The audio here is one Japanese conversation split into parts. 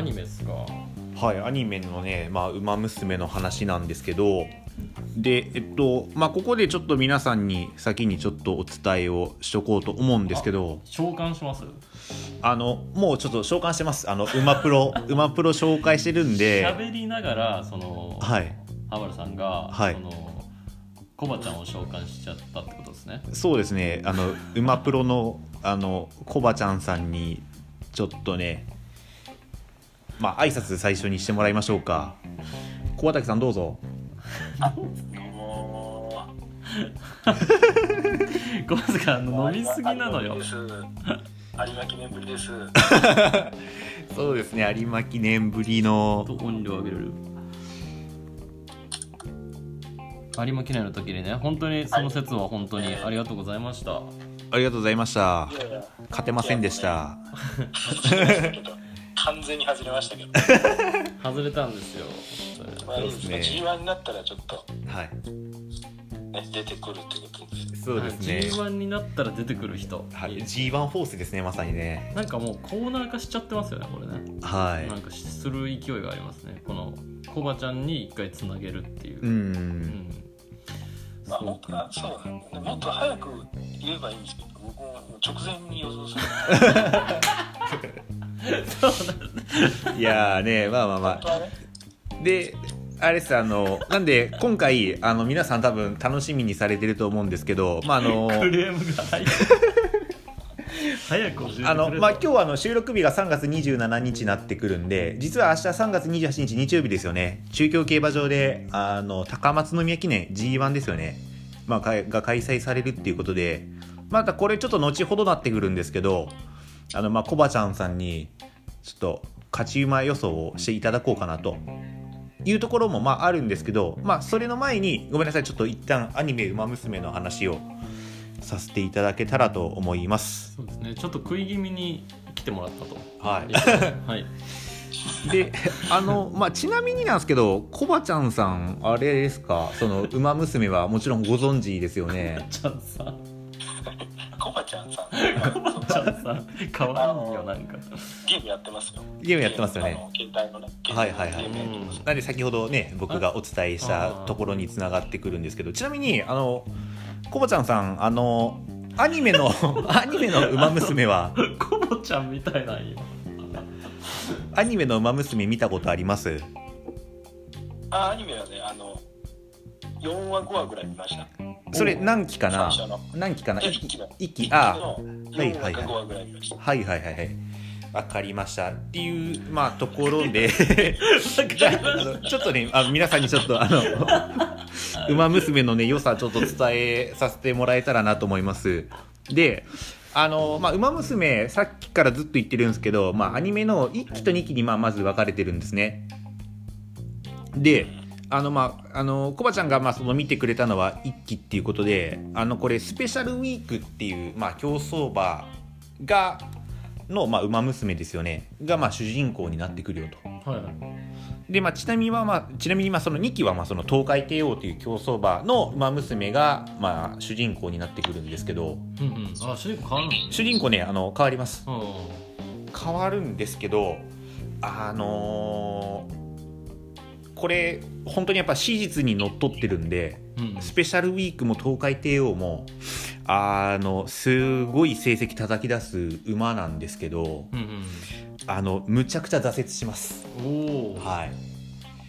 アニメですか？はいアニメのね「まあ、ウマ娘」の話なんですけどでえっとまあここでちょっと皆さんに先にちょっとお伝えをしとこうと思うんですけど召喚します？あのもうちょっと召喚してます。あのウマプロ ウマプロ紹介してるんで喋りながらそのはい。ハバルさんが、はい。そのコバちゃんを召喚しちゃったってことですね。そうですね。あのウマプロのあのコバちゃんさんにちょっとねまあ挨拶最初にしてもらいましょうか。小畑さんどうぞ。もコバさんあの飲みすぎなのよ。有馬記念ぶりです。そうですね有馬記念ぶりの。と音量上げれる。有馬記念の時にね本当にその説は本当にありがとうございました、ありがとうございました。いやいや。勝てませんでした完全に外れましたけど、外れたんですよ。まあいいですね。そうです G1 になったらちょっと、はい。ね、出てくるってことそうですね。G1 になったら出てくる人、はい。G1 フォースですねまさにね。なんかもうコーナー化しちゃってますよねこれね。はい。なんかする勢いがありますね。このコバちゃんに一回つなげるっていう。ううんん。まあ、もっとあそうなんだね。もっと早く言えばいいんですけど僕も直前に予想する いやーねまあまあまあ。であれですあのなんで今回あの皆さん多分楽しみにされてると思うんですけどまああのクレームが入 早く教えてくれあのまあ、今日はあの収録日が3月27日になってくるんで実は明日3月28日日曜日ですよね。中京競馬場であの高松宮記念 G1 ですよね、まあ、かが開催されるっていうことで。またこれちょっと後ほどなってくるんですけどあのまあコバちゃんさんにちょっと勝ち馬予想をしていただこうかなというところもまああるんですけど、まあ、それの前にごめんなさいちょっと一旦アニメ「ウマ娘」の話をさせていただけたらと思います。そうですね。ちょっと食い気味に来てもらったと。はい。はい。であの、まあ、ちなみになんですけどコバちゃんさんあれですか？その「ウマ娘」はもちろんご存知ですよね。ちゃんさん。コバちゃんさんちゃんさんかわいいよなんか。ゲームやってますよ。ゲームやってますよね。携帯のねはいはいはい。なんで先ほどね僕がお伝えしたところにつながってくるんですけどちなみにあのコバちゃんさんあのアニメのアニメの「ウマ娘」は？コボちゃんみたいなんよ。アニメの「ウマ娘」見たことあります？あアニメはねあの4話5話ぐらい見ましたそれ何期かな？何期かな？え一期の一期。一あのはい4話か5話ぐらいはいはいはいはい。わかりました。っていうまあところで。じゃああのちょっとねあの皆さんにちょっとあの「ウマ娘」のね良さちょっと伝えさせてもらえたらなと思います。であのまあ、ウマ娘さっきからずっと言ってるんですけど、まあ、アニメの1期と2期にまあまず分かれてるんですね。であのまああのコバちゃんがまあその見てくれたのは1期っていうことであのこれスペシャルウィークっていうまあ競走馬がの、まあ、馬娘ですよね。が、まあ、主人公になってくるよと。はいはい。で、まあ、ちなみには、まあ、ちなみにまあその2期はまあその東海帝王という競走馬の馬娘が、まあ、主人公になってくるんですけど。うんうん。あ主人公変わるの？ね主人公ねあの変わります。う変わるんですけどあのーこれ本当にやっぱ史実にのっとってるんでんうん。スペシャルウィークも東海帝王もあのすごい成績叩き出す馬なんですけどうんあのむちゃくちゃ挫折します。うんおおはい。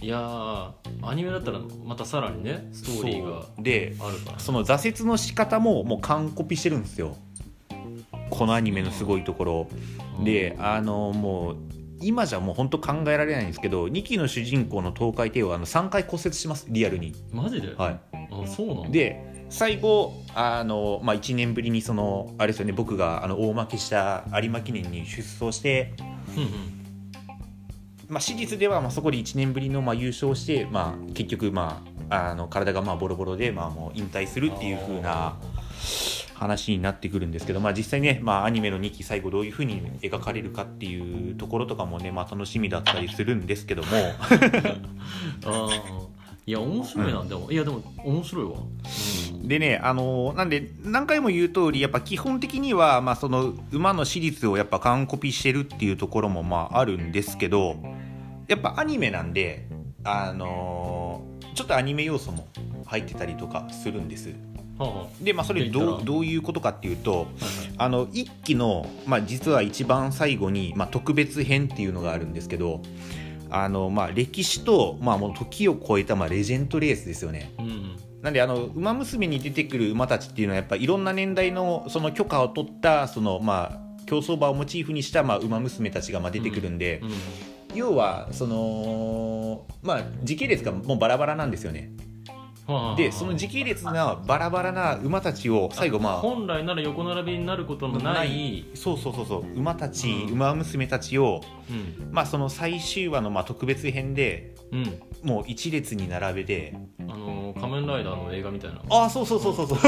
いやーアニメだったらまたさらにねストーリーがであるから。その挫折の仕方ももう完コピしてるんですよ。このアニメのすごいところ。であのもう今じゃもう本当考えられないんですけど2期の主人公の東海帝王はあの3回骨折します。リアルに。マジで、はい。あそうなんだ。で最後あの、まあ、1年ぶりにそのあれですよね僕があの大負けした有馬記念に出走して、うんうん。まあ、史実ではまあそこで1年ぶりのまあ優勝して、まあ、結局、まあ、あの体がまあボロボロで、まあ、もう引退するっていう風な話になってくるんですけど、まあ、実際ね、まあ、アニメの2期最後どういう風に描かれるかっていうところとかもね、まあ、楽しみだったりするんですけども。ああいや面白いな、でも。いやでも面白いわ、うん、でね、あのーなんで何回も言う通りやっぱ基本的には、まあ、その馬の史実をやっぱ完コピしてるっていうところもまああるんですけどやっぱアニメなんで、あのーちょっとアニメ要素も入ってたりとかするんですでまあそれどうどういうことかっていうとあはいはいあの一期の、まあ、実は一番最後に、まあ、特別編っていうのがあるんですけどあの、まあ、歴史と、まあ、もう時を超えた、まあ、レジェンドレースですよね。うんうん。なんであの馬娘に出てくる馬たちっていうのはやっぱいろんな年代のその許可を取ったそのまあ競走馬をモチーフにしたまあ馬娘たちがまあ出てくるんで、うん。要はそのまあ時系列がもうバラバラなんですよね。でその時系列がバラバラな馬たちを最後まあ本来なら横並びになることのない、そうそうそうそう。馬たち、うん。馬娘たちをうん。まあその最終話のまあ特別編でうん、もう一列に並べてあの仮面ライダーの映画みたいな、ああそうそうそうそうそう。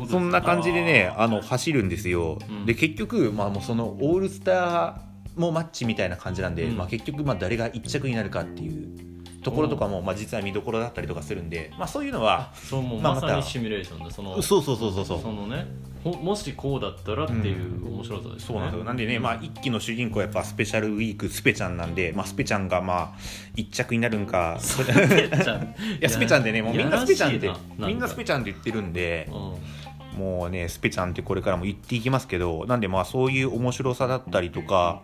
うん、そんな感じでねあの走るんですよ、うん。で結局、まあ、もうそのオールスターもマッチみたいな感じなんで、うん。まあ、結局まあ誰が一着になるかっていうところとかも、まあ、実は見どころだったりとかするんで、まあ、そういうのはそうもうまさにシミュレーションでそのそうそうそうそうそう。そのねほもしこうだったらっていう面白さですね、そうなんですよ。なんでね、まあ、一期の主人公はやっぱスペシャルウィークスペちゃんなんで、まあ、スペちゃんがまあ一着になるんか。スペちゃんいやスペちゃんでねもうみんなスペちゃんってみんなスペちゃんって言ってるんでうん。もうねスペちゃんってこれからも言っていきますけどなんでまあそういう面白さだったりとか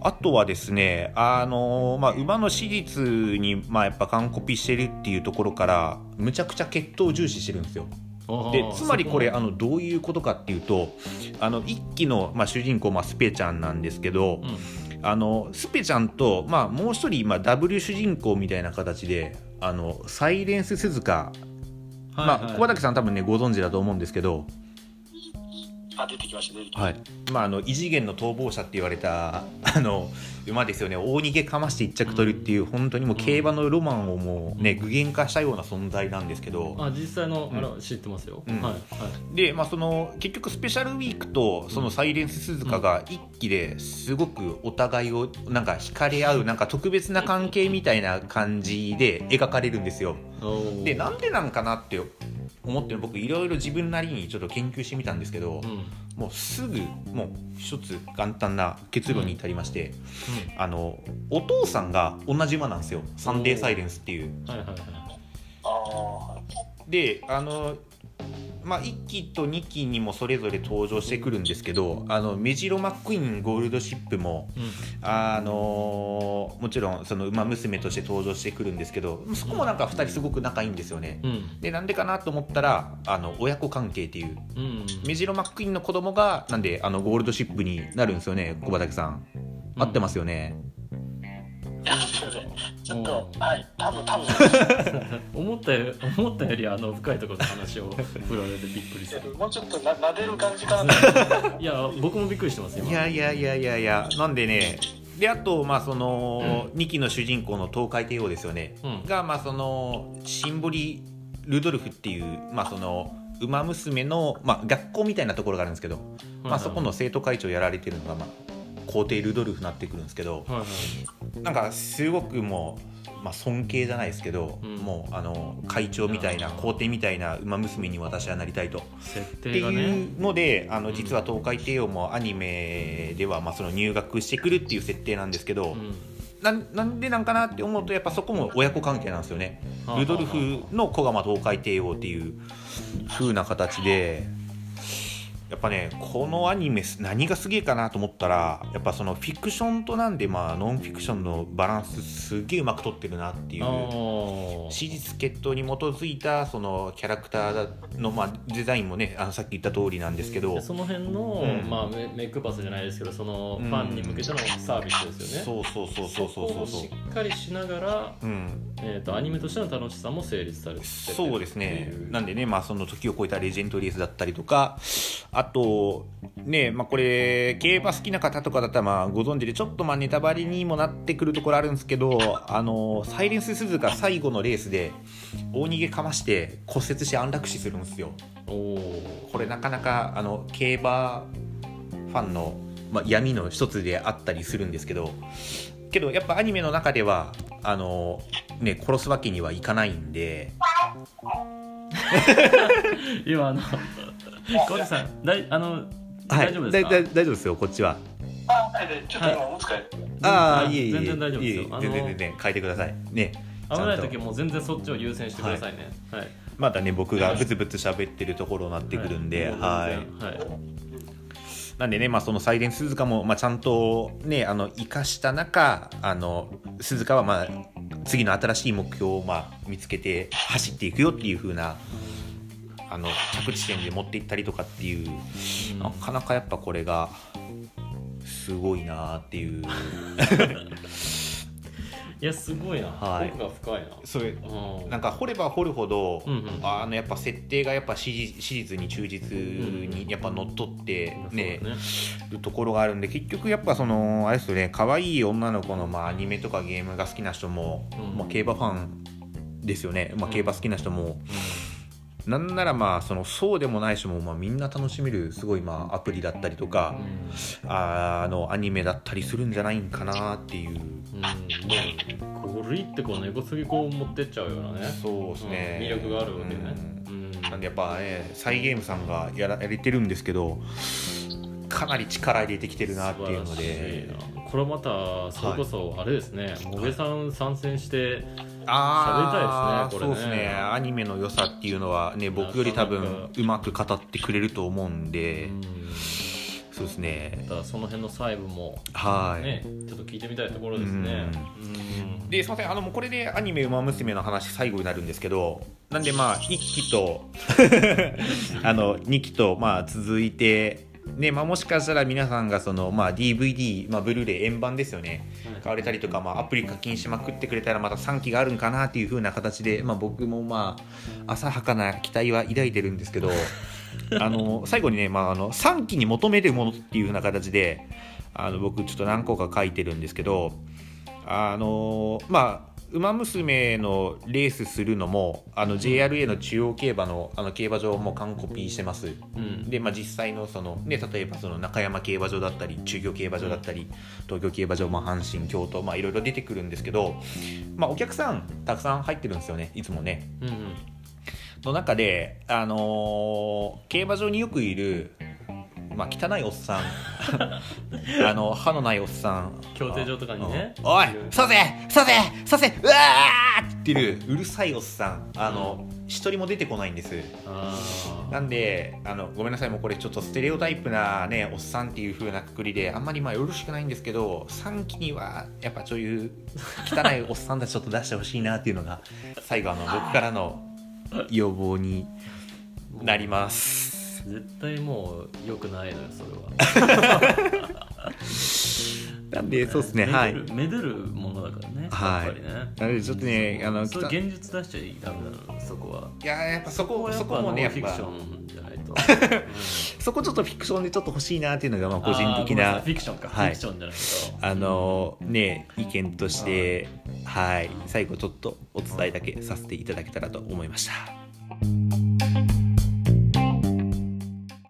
あとはですねあのまあ馬の史実にまあやっぱ完コピしてるっていうところからむちゃくちゃ血統を重視してるんですよ。あーでつまりこれそあのどういうことかっていうとあの一期の、まあ、主人公、まあ、スペちゃんなんですけど、うん。あのスペちゃんと、まあ、もう一人、まあ、ダブル主人公みたいな形であのサイレンス鈴鹿、まあ、はい。はい小畑さん多分ねご存知だと思うんですけど、あ、出てきました、出てきまはしい。まあ、あの異次元の逃亡者って言われた あの馬ですよね。大逃げかまして一着取るっていう本当にもう競馬のロマンをもうね具現化したような存在なんですけど、あ実際のうん。あれは知ってますよ、うん。はいはい。で、まあ、その結局スペシャルウィークとそのサイレンス鈴鹿が一期ですごくお互いをなんか惹かれ合うなんか特別な関係みたいな感じで描かれるんですよ。でなんでなんかなって思ってる僕いろいろ自分なりにちょっと研究してみたんですけど、うんもうすぐもう一つ簡単な結論に至りまして、あのお父さんが同じ馬なんですよサンデーサイレンスっていう。うんはいはいはいた。ああ、であのまあ、1期と2期にもそれぞれ登場してくるんですけどあのメジロマックイーンゴールドシップも、あのもちろんその馬娘として登場してくるんですけどそこもなんか2人すごく仲いいんですよね。うんうんでなんでかなと思ったらあの親子関係っていううんメジロマックイーンの子供がなんであのゴールドシップになるんですよね小畑さん。合ってますよね。ちょっとう、はい、多分多分。思ったよ思ったよりあの深いところの話を振られてびっくりするもうちょっとな撫でる感じかな。と。いや僕もびっくりしてます今。いやいやいやいやいや。なんでね。であとまあその、2期の主人公の東海帝王ですよね、うん。がまあそのシンボリ・ルドルフっていうまあその馬娘の、まあ、学校みたいなところがあるんですけど、まあ、そこの生徒会長やられてるのが、まあ、皇帝ルドルフになってくるんですけどはいはい。なんかすごくもう、まあ、尊敬じゃないですけど、うん。もうあの会長みたいな皇帝みたいな馬娘に私はなりたいと。設って定がね。いうのであのうん。実は東海帝王もアニメではまあその入学してくるっていう設定なんですけど、うん。なんなんでなんかなって思うとやっぱそこも親子関係なんですよね。はあ。ルドルフの子がまあ東海帝王っていう風な形でやっぱねこのアニメ何がすげえかなと思ったらやっぱそのフィクションとなんでまあノンフィクションのバランスすげえうまく取ってるなっていう。史実決闘に基づいたそのキャラクターの、まあ、デザインもねあのさっき言った通りなんですけど、でその辺の、うん。まあ、メメイクパスじゃないですけどそのうん。ファンに向けてのサービスですよね、そうそうそうそうそうそう。そうしっかりしながら、うん、えー、とアニメとしての楽しさも成立されてるそうですね。なんでね、まあ、その時を超えたレジェンドレースだったりとかあとねまあこれ競馬好きな方とかだったらまあご存知でちょっとまあネタバレにもなってくるところあるんですけどあのサイレンス鈴鹿最後のレースで大逃げかまして骨折して安楽死するんですよ。おおこれなかなかあの競馬ファンの、まあ、闇の一つであったりするんですけどけどやっぱアニメの中ではあのね殺すわけにはいかないんで。今あの小路さんだいあのはい。大丈夫ですか、だいだい大丈夫ですよこっちは。あはいでちょっと今お疲れああはい。いえいえいえ。全然大丈夫ですよ。全然全然変えてください。ね。危ない時はもう全然そっちを優先してくださいね。はい、まだね僕がブツブツ喋ってるところになってくるんで、はい。はい。なんでね、まあ、そのサイレンス鈴鹿も、まあ、ちゃんとね、あの、生かした中、あの、鈴鹿は、まあ、次の新しい目標を、まあ、見つけて走っていくよっていう風な、あの、着地点で持っていったりとかっていう、うん。なかなかやっぱこれが、すごいなっていう。いやすごいな、はい。奥が深いな。それうん。なんか掘れば掘るほど、うんうん。あのやっぱ設定がやっぱ史実に忠実にやっぱ乗っ取ってね,、そうだね。るところがあるんで結局やっぱそのあれですよね可愛い女の子のまあアニメとかゲームが好きな人も、うん。まあ、競馬ファンですよね、まあ、うん競馬好きな人も、なんならまあそのそうでもない人もまあみんな楽しめるすごいまあアプリだったりとか、あのアニメだったりするんじゃないんかなっていう。うん、うん、もうこれってこう根こそぎこう持ってっちゃうようなね。そうですね、うん魅力があるわけね。うん。うん。なんでやっぱねサイゲームさんがやらやれてるんですけどかなり力入れてきてるなっていうので。これまたそれこそあれですね、もげさん参戦してああ喋りたいですねこれね。そうですね。アニメの良さっていうのはね僕より多分うまく語ってくれると思うんで、うん。そうですね。だその辺の細部もはい、ね、ちょっと聞いてみたいところですね。うん。ですいません。あのもうこれでアニメ「ウマ娘」の話最後になるんですけどなんでまあ1期と あの2期とまあ続いてねまあ、もしかしたら皆さんがその、まあ、DVD、まあ、ブルーレイ円盤ですよね。はい。買われたりとか、まあ、アプリ課金しまくってくれたらまた3期があるんかなっていう風な形で、まあ、僕もまあ浅はかな期待は抱いてるんですけど あの最後にね、まあ、あの3期に求めるものっていう風な形であの僕ちょっと何個か書いてるんですけどあのまあウマ娘のレースするのもあの JRA の中央競馬のあの競馬場も完コピーしてます。うん。で、まあ、実際のその、ね、例えばその中山競馬場だったり中京競馬場だったり東京競馬場、まあ、阪神京都、まあ、いろいろ出てくるんですけど、まあ、お客さんたくさん入ってるんですよねいつもね。うんうん。の中で、あのー競馬場によくいる、まあ、汚いおっさん。あの歯のないおっさん。競艇場とかにね。うん。おいさせさせさせうわーって言ってるうるさいおっさん。あの一人も出てこないんです。なんであのごめんなさいもうこれちょっとステレオタイプなねおっさんっていう風なくくりであんまりまあよろしくないんですけど3期にはやっぱそういう汚いおっさんたちちょっと出してほしいなっていうのが最後あの僕からの要望になります絶対もう良くないのよそれは。なんでそうですねはい。めでるものだからねはい。やっぱりね。なのでちょっとねあのそれ現実出しちゃダメなのそこは。いややっぱそこそこもねやっノンフィクシぱョンじゃないと、そこちょっとフィクションでちょっと欲しいなっていうのがまあうん個人的ないフィクションか、はい。フィクションじゃないとあのね意見としてはい。最後ちょっとお伝えだけさせていただけたらと思いました